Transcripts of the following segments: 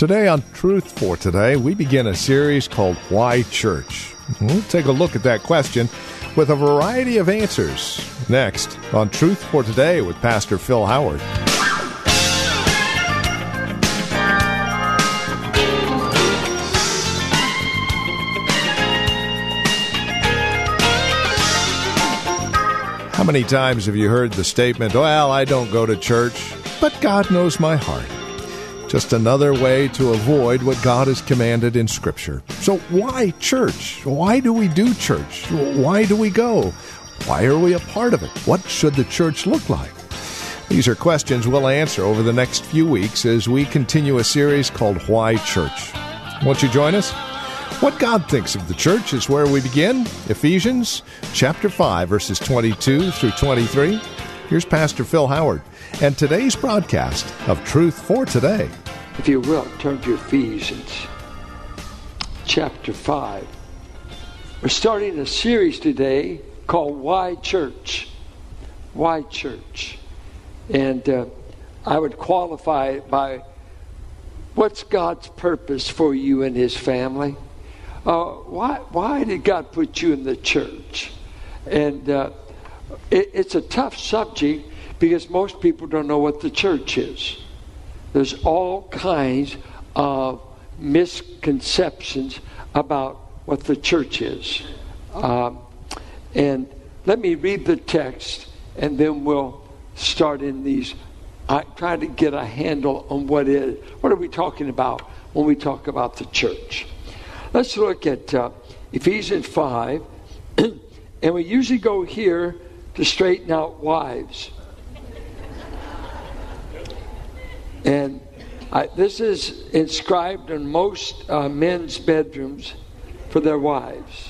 Today on Truth for Today, we begin a series called Why Church? We'll take a look at that question with a variety of answers. Next on Truth for Today with Pastor Phil Howard. How many times have you heard the statement, Well, I don't go to church, but God knows my heart? Just another way to avoid what God has commanded in Scripture. So, why church? Why do we do church? Why do we go? Why are we a part of it? What should the church look like? These are questions we'll answer over the next few weeks as we continue a series called Why Church. Won't you join us? What God thinks of the church is where we begin. Ephesians chapter 5 verses 22 through 23. Here's Pastor Phil Howard and today's broadcast of Truth for Today. If you will, turn to Ephesians chapter 5. We're starting a series today called Why Church? Why Church? And uh, I would qualify it by what's God's purpose for you and His family? Uh, why, why did God put you in the church? And uh, it, it's a tough subject because most people don't know what the church is. There's all kinds of misconceptions about what the church is. Um, and let me read the text and then we'll start in these. I try to get a handle on what is what are we talking about when we talk about the church. Let's look at uh, Ephesians 5, and we usually go here to straighten out wives. And I, this is inscribed in most uh, men's bedrooms for their wives.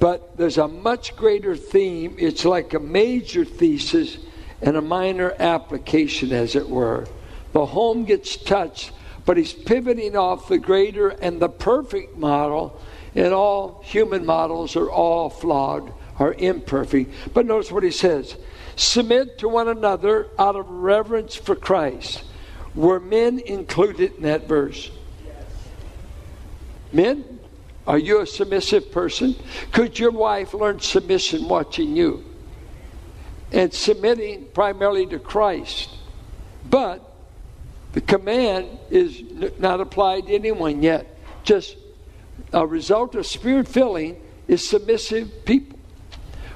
But there's a much greater theme. It's like a major thesis and a minor application, as it were. The home gets touched, but he's pivoting off the greater and the perfect model. And all human models are all flawed, are imperfect. But notice what he says Submit to one another out of reverence for Christ. Were men included in that verse? Men, are you a submissive person? Could your wife learn submission watching you? And submitting primarily to Christ. But the command is not applied to anyone yet. Just a result of spirit filling is submissive people.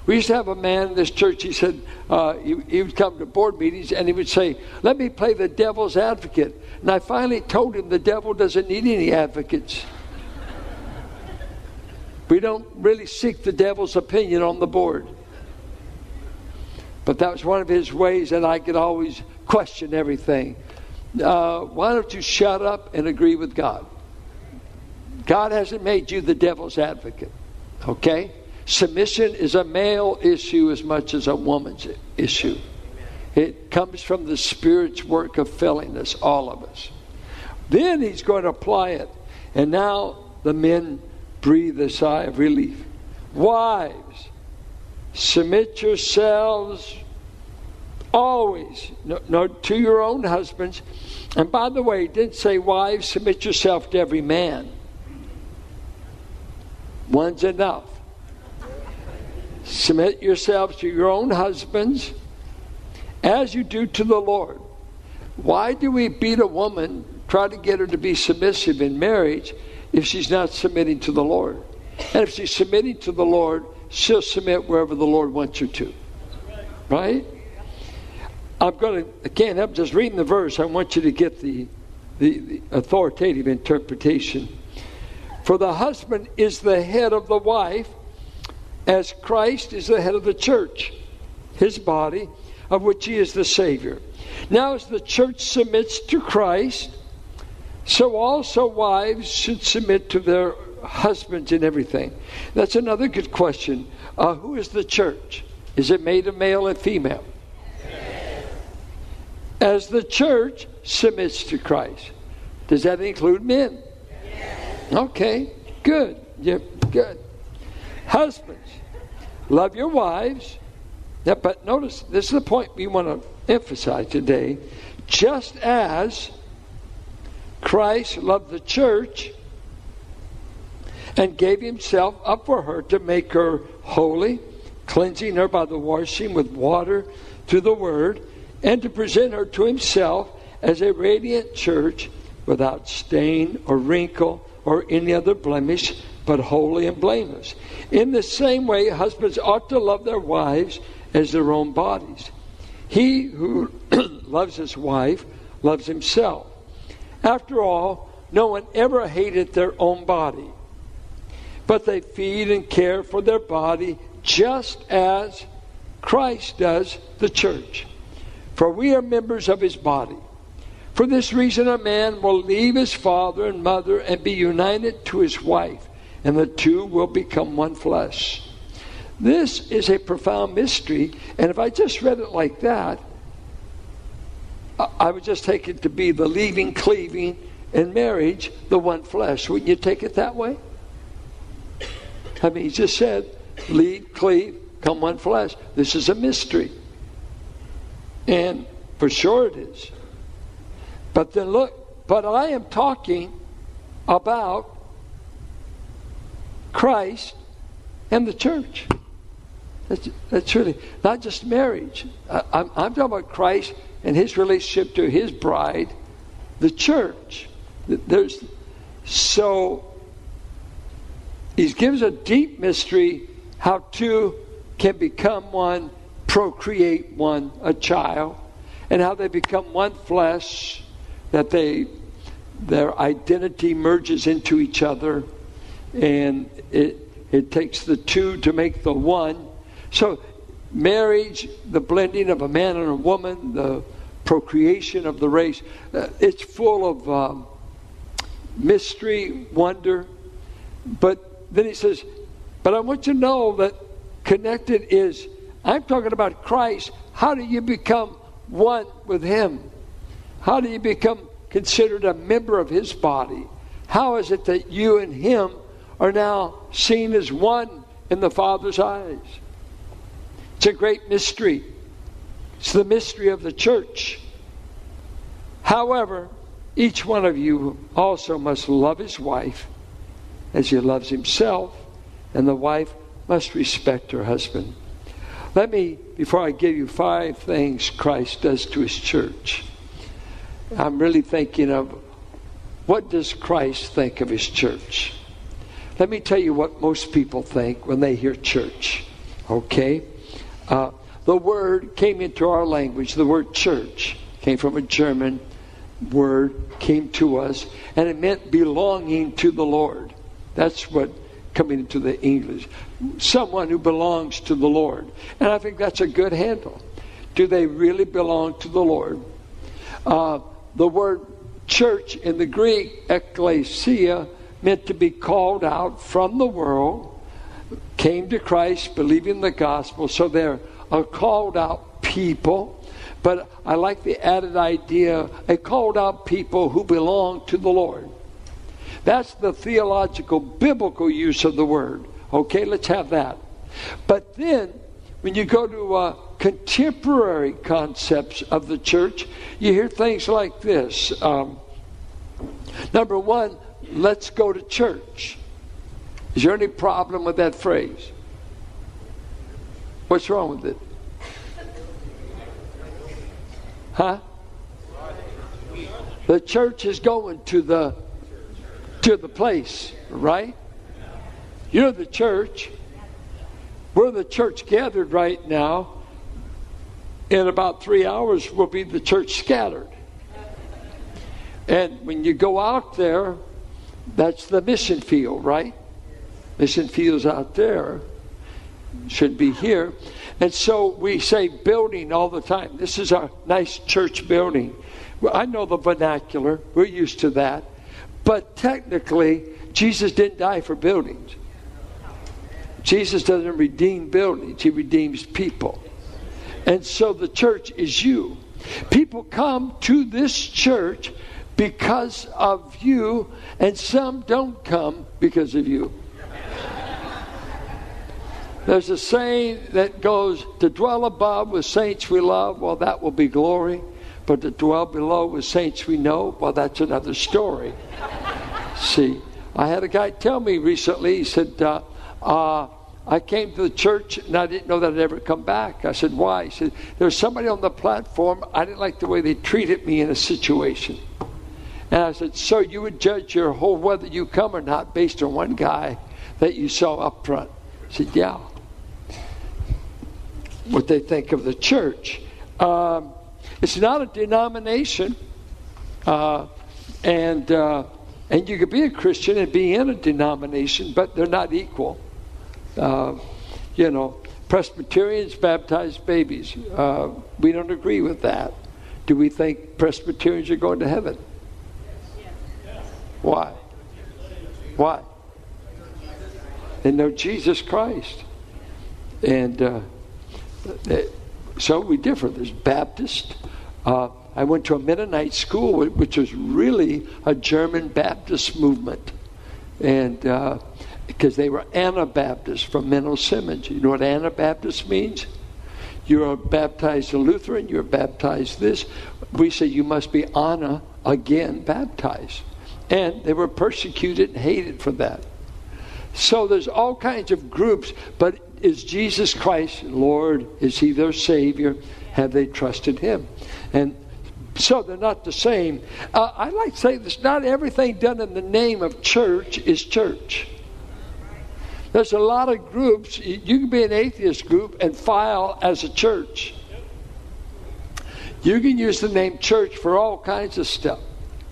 We used to have a man in this church, he said, uh, he, he, would come to board meetings and he would say, Let me play the devil's advocate. And I finally told him the devil doesn't need any advocates. we don't really seek the devil's opinion on the board. But that was one of his ways, and I could always question everything. Uh, why don't you shut up and agree with God? God hasn't made you the devil's advocate. Okay? Submission is a male issue as much as a woman's issue. It comes from the Spirit's work of filling us, all of us. Then he's going to apply it. And now the men breathe a sigh of relief. Wives, submit yourselves always no, no, to your own husbands. And by the way, he didn't say, Wives, submit yourself to every man. One's enough. Submit yourselves to your own husbands as you do to the Lord. Why do we beat a woman, try to get her to be submissive in marriage if she's not submitting to the Lord? And if she's submitting to the Lord, she'll submit wherever the Lord wants her to. Right? I'm going to, again, I'm just reading the verse. I want you to get the, the, the authoritative interpretation. For the husband is the head of the wife, as Christ is the head of the church, his body, of which he is the Savior. Now, as the church submits to Christ, So also wives should submit to their husbands in everything. That's another good question. Uh, who is the church? Is it made of male and female? As the church submits to Christ. Does that include men? Okay, good. Yeah, good. Husbands, love your wives. But notice, this is the point we want to emphasize today. Just as Christ loved the church and gave himself up for her to make her holy, cleansing her by the washing with water through the word, and to present her to himself as a radiant church without stain or wrinkle or any other blemish, but holy and blameless. In the same way, husbands ought to love their wives as their own bodies. He who loves his wife loves himself. After all, no one ever hated their own body, but they feed and care for their body just as Christ does the church. For we are members of his body. For this reason, a man will leave his father and mother and be united to his wife, and the two will become one flesh. This is a profound mystery, and if I just read it like that, I would just take it to be the leaving, cleaving, and marriage, the one flesh. Wouldn't you take it that way? I mean, he just said, lead, cleave, come one flesh. This is a mystery. And for sure it is. But then look, but I am talking about Christ and the church. That's, that's really not just marriage. I, I'm, I'm talking about Christ and his relationship to his bride, the church. There's so he gives a deep mystery how two can become one, procreate one, a child, and how they become one flesh, that they their identity merges into each other, and it it takes the two to make the one. So marriage, the blending of a man and a woman, the procreation of the race, uh, it's full of um, mystery, wonder. But then he says, but I want you to know that connected is, I'm talking about Christ. How do you become one with Him? How do you become considered a member of His body? How is it that you and Him are now seen as one in the Father's eyes? It's a great mystery. It's the mystery of the church. However, each one of you also must love his wife as he loves himself, and the wife must respect her husband. Let me, before I give you five things Christ does to his church, I'm really thinking of what does Christ think of his church? Let me tell you what most people think when they hear church. Okay? Uh, the word came into our language. The word church came from a German word, came to us, and it meant belonging to the Lord. That's what coming into the English. Someone who belongs to the Lord. And I think that's a good handle. Do they really belong to the Lord? Uh, the word church in the Greek, ekklesia, meant to be called out from the world came to Christ, believing the gospel, so they're a called out people. But I like the added idea a called out people who belong to the Lord. That's the theological, biblical use of the word. Okay, let's have that. But then, when you go to uh, contemporary concepts of the church, you hear things like this. Um, number one, let's go to church. Is there any problem with that phrase? What's wrong with it? Huh? The church is going to the to the place, right? You're the church. We're the church gathered right now. In about three hours, will be the church scattered. And when you go out there, that's the mission field, right? Mission fields out there should be here. And so we say building all the time. This is our nice church building. I know the vernacular. We're used to that. But technically, Jesus didn't die for buildings. Jesus doesn't redeem buildings, he redeems people. And so the church is you. People come to this church because of you, and some don't come because of you. There's a saying that goes, To dwell above with saints we love, well, that will be glory. But to dwell below with saints we know, well, that's another story. See, I had a guy tell me recently, he said, uh, uh, I came to the church and I didn't know that I'd ever come back. I said, Why? He said, There's somebody on the platform. I didn't like the way they treated me in a situation. And I said, Sir, you would judge your whole whether you come or not based on one guy that you saw up front. He said, Yeah. What they think of the church. Um, it's not a denomination. Uh, and, uh, and you could be a Christian and be in a denomination, but they're not equal. Uh, you know, Presbyterians baptize babies. Uh, we don't agree with that. Do we think Presbyterians are going to heaven? Why? Why? They know Jesus Christ. And uh, so we differ. There's Baptist. Uh, I went to a Mennonite school, which was really a German Baptist movement. And uh, because they were Anabaptists from Simons. You know what Anabaptist means? You're baptized a Lutheran, you're baptized this. We say you must be Anna again baptized. And they were persecuted and hated for that. So there's all kinds of groups, but is Jesus Christ Lord? Is He their Savior? Have they trusted Him? And so they're not the same. Uh, I like to say this not everything done in the name of church is church. There's a lot of groups. You can be an atheist group and file as a church. You can use the name church for all kinds of stuff.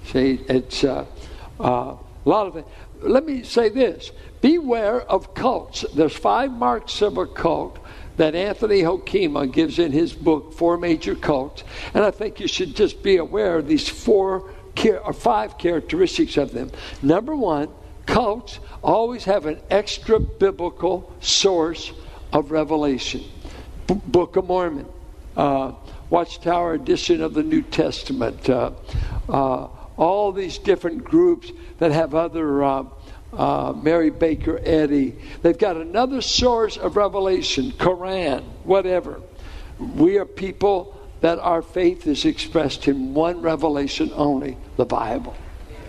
See, it's uh, uh, a lot of it. Let me say this beware of cults. There's five marks of a cult that Anthony Hoekema gives in his book, Four Major Cults. And I think you should just be aware of these four or five characteristics of them. Number one, cults always have an extra biblical source of revelation. B- Book of Mormon, uh, Watchtower edition of the New Testament, uh, uh, all these different groups that have other. Uh, uh, Mary Baker Eddy. They've got another source of revelation, Quran, whatever. We are people that our faith is expressed in one revelation only, the Bible.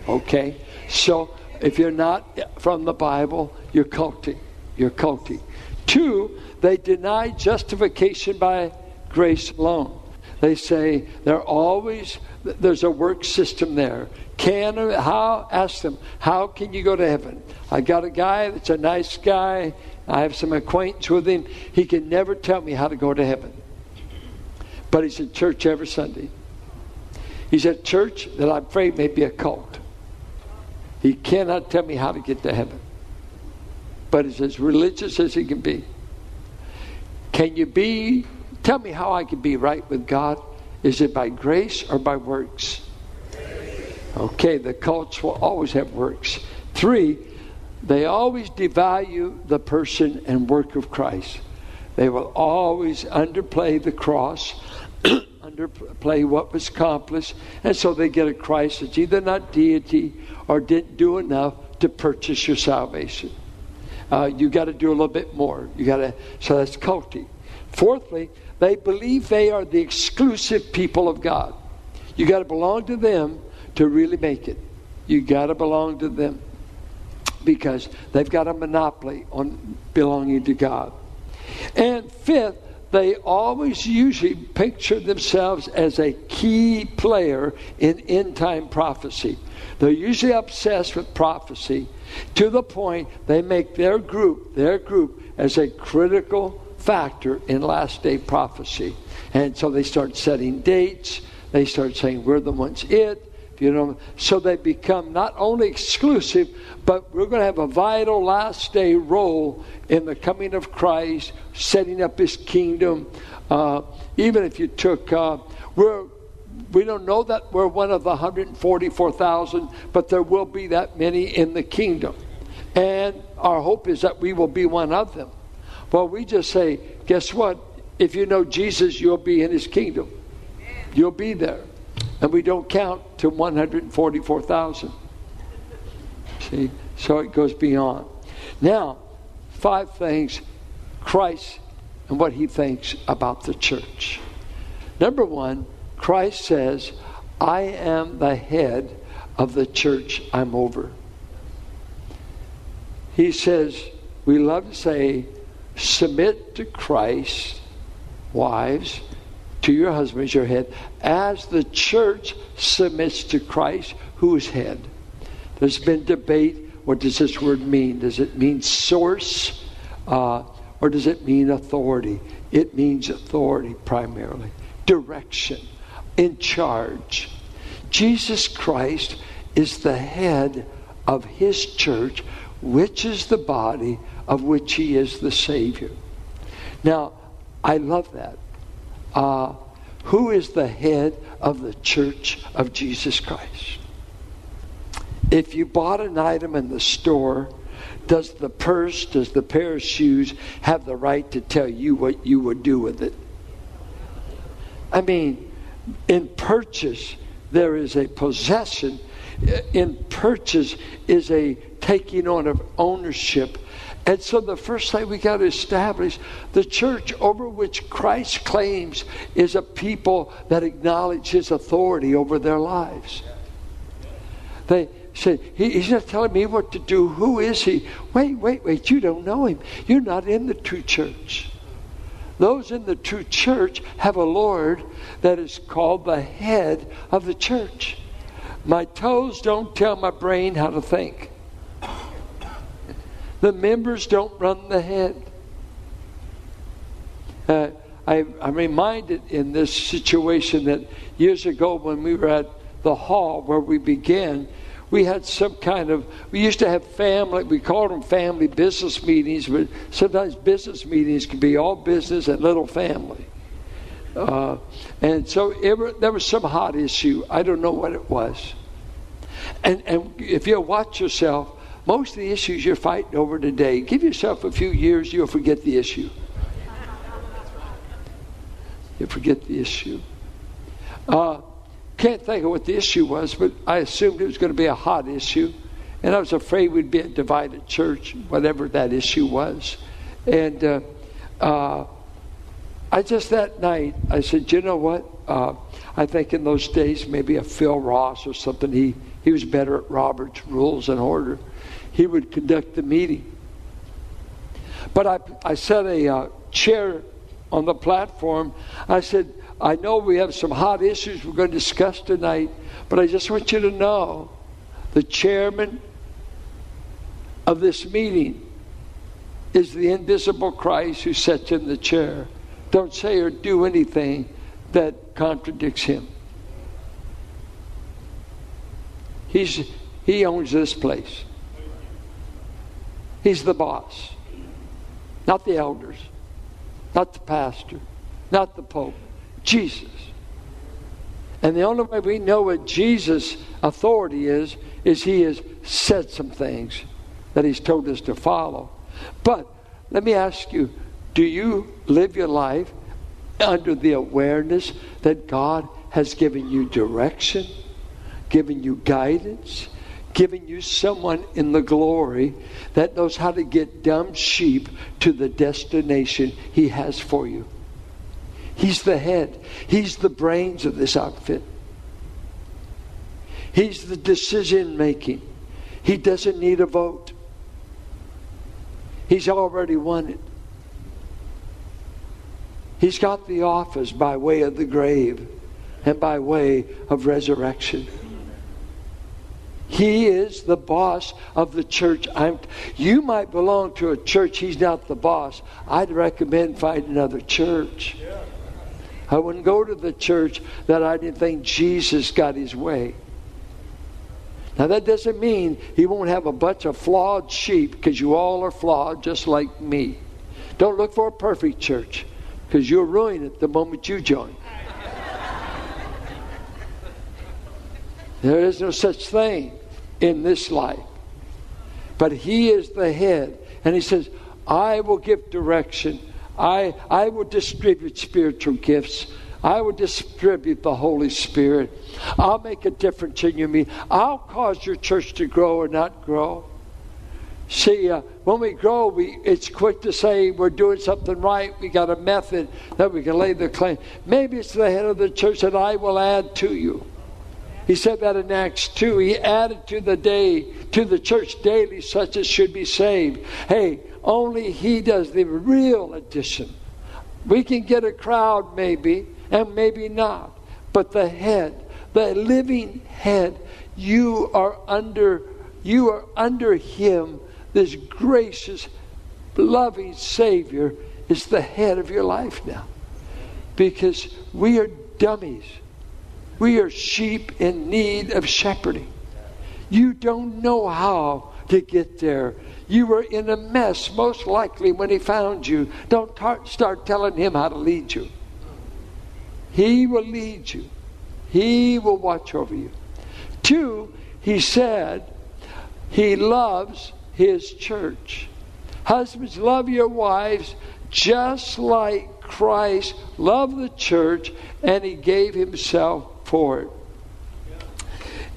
Okay? So if you're not from the Bible, you're culty. You're culty. Two, they deny justification by grace alone. They say they're always there's a work system there. Can how ask them how can you go to heaven? I got a guy that's a nice guy. I have some acquaintance with him. He can never tell me how to go to heaven. But he's at church every Sunday. He's at church that I'm afraid may be a cult. He cannot tell me how to get to heaven. But he's as religious as he can be. Can you be, tell me how I can be right with God? Is it by grace or by works? Okay, the cults will always have works. Three, they always devalue the person and work of Christ. They will always underplay the cross, underplay what was accomplished, and so they get a Christ that's either not deity or didn't do enough to purchase your salvation. Uh, you got to do a little bit more. You got to. So that's culty. Fourthly, they believe they are the exclusive people of God. You got to belong to them to really make it. You got to belong to them because they've got a monopoly on belonging to God. And fifth, they always usually picture themselves as a key player in end time prophecy. They're usually obsessed with prophecy to the point they make their group, their group, as a critical factor in last day prophecy. And so they start setting dates. They start saying, we're the ones it. You know, so they become not only exclusive, but we're going to have a vital last day role in the coming of Christ, setting up His kingdom. Uh, even if you took, uh, we're we don't know that we're one of the 144,000, but there will be that many in the kingdom. And our hope is that we will be one of them. Well, we just say, guess what? If you know Jesus, you'll be in his kingdom. You'll be there. And we don't count to 144,000. See? So it goes beyond. Now, five things Christ and what he thinks about the church. Number one, Christ says, I am the head of the church I'm over. He says, we love to say, submit to Christ, wives, to your husbands, your head, as the church submits to Christ, who is head. There's been debate. What does this word mean? Does it mean source uh, or does it mean authority? It means authority primarily, direction, in charge. Jesus Christ is the head of his church, which is the body of which he is the Savior. Now, I love that. Uh, who is the head of the church of Jesus Christ? If you bought an item in the store, does the purse, does the pair of shoes have the right to tell you what you would do with it? I mean, in purchase, there is a possession. In purchase is a taking on of ownership. And so the first thing we got to establish the church over which Christ claims is a people that acknowledge his authority over their lives. They say, he, He's not telling me what to do. Who is he? Wait, wait, wait. You don't know him. You're not in the true church. Those in the true church have a Lord that is called the head of the church. My toes don't tell my brain how to think. The members don't run the head. Uh, I, I'm reminded in this situation that years ago when we were at the hall where we began, we had some kind of we used to have family we called them family business meetings but sometimes business meetings can be all business and little family. Uh, and so it, there was some hot issue. I don't know what it was. And and if you watch yourself most of the issues you're fighting over today give yourself a few years you'll forget the issue you'll forget the issue uh, can't think of what the issue was, but I assumed it was going to be a hot issue. And I was afraid we'd be a divided church, whatever that issue was. And uh, uh, I just that night, I said, you know what? Uh, I think in those days, maybe a Phil Ross or something, he, he was better at Robert's rules and order. He would conduct the meeting. But I, I set a uh, chair on the platform. I said, I know we have some hot issues we're going to discuss tonight, but I just want you to know the chairman of this meeting is the invisible Christ who sits in the chair. Don't say or do anything that contradicts him. He's, he owns this place. He's the boss, not the elders, not the pastor, not the pope. Jesus. And the only way we know what Jesus' authority is, is he has said some things that he's told us to follow. But let me ask you do you live your life under the awareness that God has given you direction, given you guidance, given you someone in the glory that knows how to get dumb sheep to the destination he has for you? He's the head, He's the brains of this outfit. He's the decision making. He doesn't need a vote. He's already won it. He's got the office by way of the grave and by way of resurrection. He is the boss of the church. I'm, you might belong to a church, he's not the boss. I'd recommend find another church. I wouldn't go to the church that I didn't think Jesus got his way. Now, that doesn't mean he won't have a bunch of flawed sheep because you all are flawed just like me. Don't look for a perfect church because you'll ruin it the moment you join. There is no such thing in this life. But He is the head. And He says, I will give direction. I, I will distribute spiritual gifts. I will distribute the Holy Spirit. I'll make a difference in you. meeting. I'll cause your church to grow or not grow. See, uh, when we grow, we, it's quick to say we're doing something right. We got a method that we can lay the claim. Maybe it's the head of the church that I will add to you. He said that in Acts 2. He added to the day, to the church daily, such as should be saved. Hey, only He does the real addition. We can get a crowd, maybe, and maybe not. But the head, the living head, you are under, you are under Him this gracious, loving Savior is the head of your life now. Because we are dummies. We are sheep in need of shepherding. You don't know how to get there. You were in a mess, most likely, when He found you. Don't tar- start telling Him how to lead you. He will lead you, He will watch over you. Two, He said, He loves his church. Husbands, love your wives just like Christ loved the church and he gave himself for it.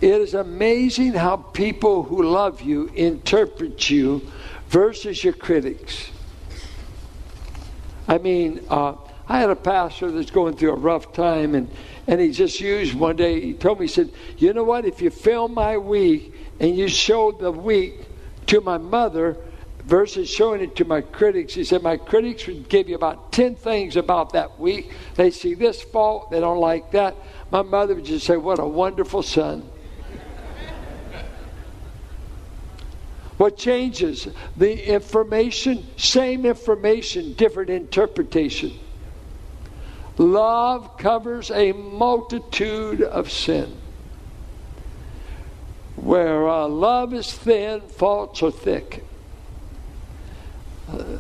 It is amazing how people who love you interpret you versus your critics. I mean, uh, I had a pastor that's going through a rough time, and, and he just used one day, he told me, he said, You know what? If you film my week and you show the week to my mother versus showing it to my critics. He said, My critics would give you about 10 things about that week. They see this fault, they don't like that. My mother would just say, What a wonderful son. What changes? The information, same information, different interpretation. Love covers a multitude of sin. Where uh, love is thin, faults are thick.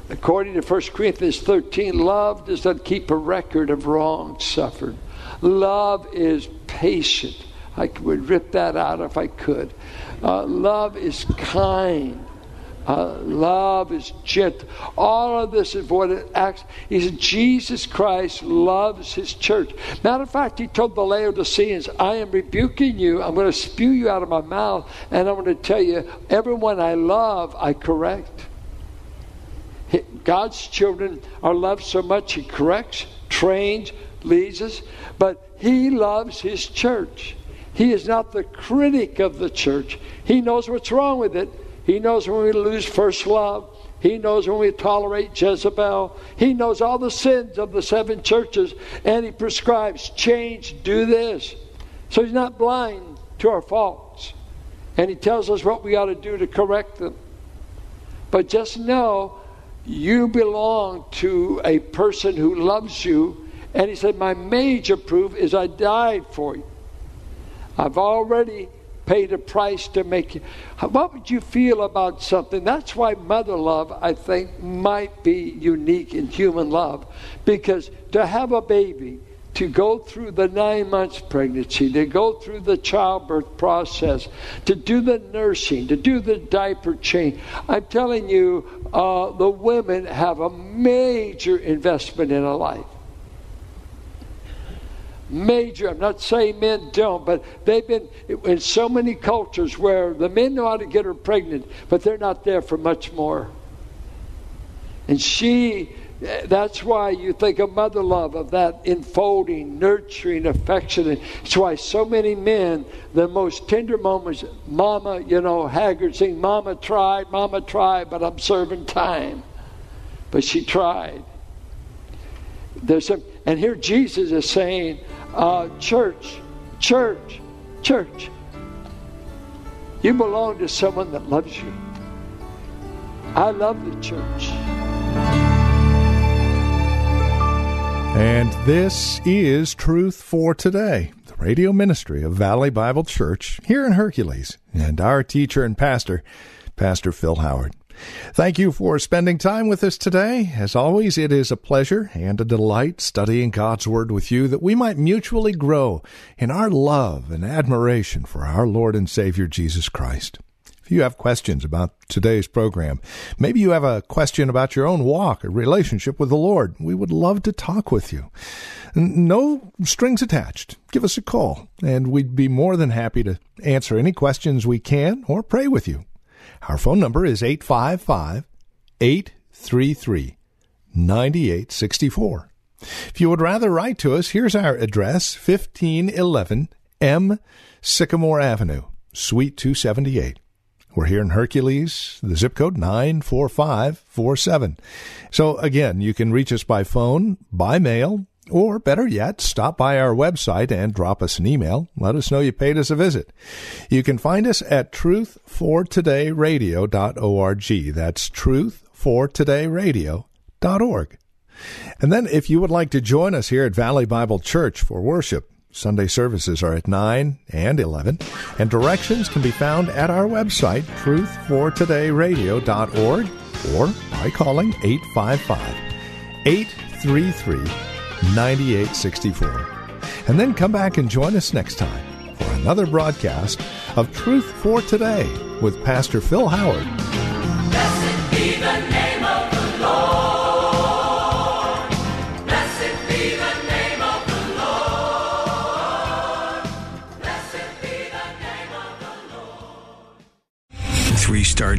According to 1 Corinthians 13, love does not keep a record of wrongs suffered. Love is patient. I would rip that out if I could. Uh, love is kind. Uh, love is gentle. All of this is what it acts. He said, Jesus Christ loves his church. Matter of fact, he told the Laodiceans, I am rebuking you. I'm going to spew you out of my mouth. And I'm going to tell you, everyone I love, I correct. God's children are loved so much, he corrects, trains, leads us. But he loves his church. He is not the critic of the church. He knows what's wrong with it he knows when we lose first love. He knows when we tolerate Jezebel. He knows all the sins of the seven churches, and He prescribes change, do this. So He's not blind to our faults. And He tells us what we ought to do to correct them. But just know you belong to a person who loves you. And He said, My major proof is I died for you. I've already paid a price to make you. What would you feel about something? That's why mother love, I think, might be unique in human love. Because to have a baby, to go through the nine months pregnancy, to go through the childbirth process, to do the nursing, to do the diaper change. I'm telling you, uh, the women have a major investment in a life major. I'm not saying men don't, but they've been in so many cultures where the men know how to get her pregnant, but they're not there for much more. And she, that's why you think of mother love, of that enfolding, nurturing, affection. It's why so many men, the most tender moments, Mama, you know, Haggard saying, Mama tried, Mama tried, but I'm serving time. But she tried. There's some, and here Jesus is saying, uh, church, church, church. You belong to someone that loves you. I love the church. And this is Truth for Today, the radio ministry of Valley Bible Church here in Hercules, and our teacher and pastor, Pastor Phil Howard. Thank you for spending time with us today. As always, it is a pleasure and a delight studying God's Word with you that we might mutually grow in our love and admiration for our Lord and Savior Jesus Christ. You have questions about today's program, maybe you have a question about your own walk or relationship with the Lord, we would love to talk with you. No strings attached. Give us a call, and we'd be more than happy to answer any questions we can or pray with you. Our phone number is 855 833 9864. If you would rather write to us, here's our address 1511 M Sycamore Avenue, Suite 278. We're here in Hercules, the zip code 94547. So again, you can reach us by phone, by mail, or better yet, stop by our website and drop us an email. Let us know you paid us a visit. You can find us at truthfortodayradio.org. That's truthfortodayradio.org. And then if you would like to join us here at Valley Bible Church for worship, Sunday services are at 9 and 11, and directions can be found at our website, truthfortodayradio.org, or by calling 855 833 9864. And then come back and join us next time for another broadcast of Truth for Today with Pastor Phil Howard.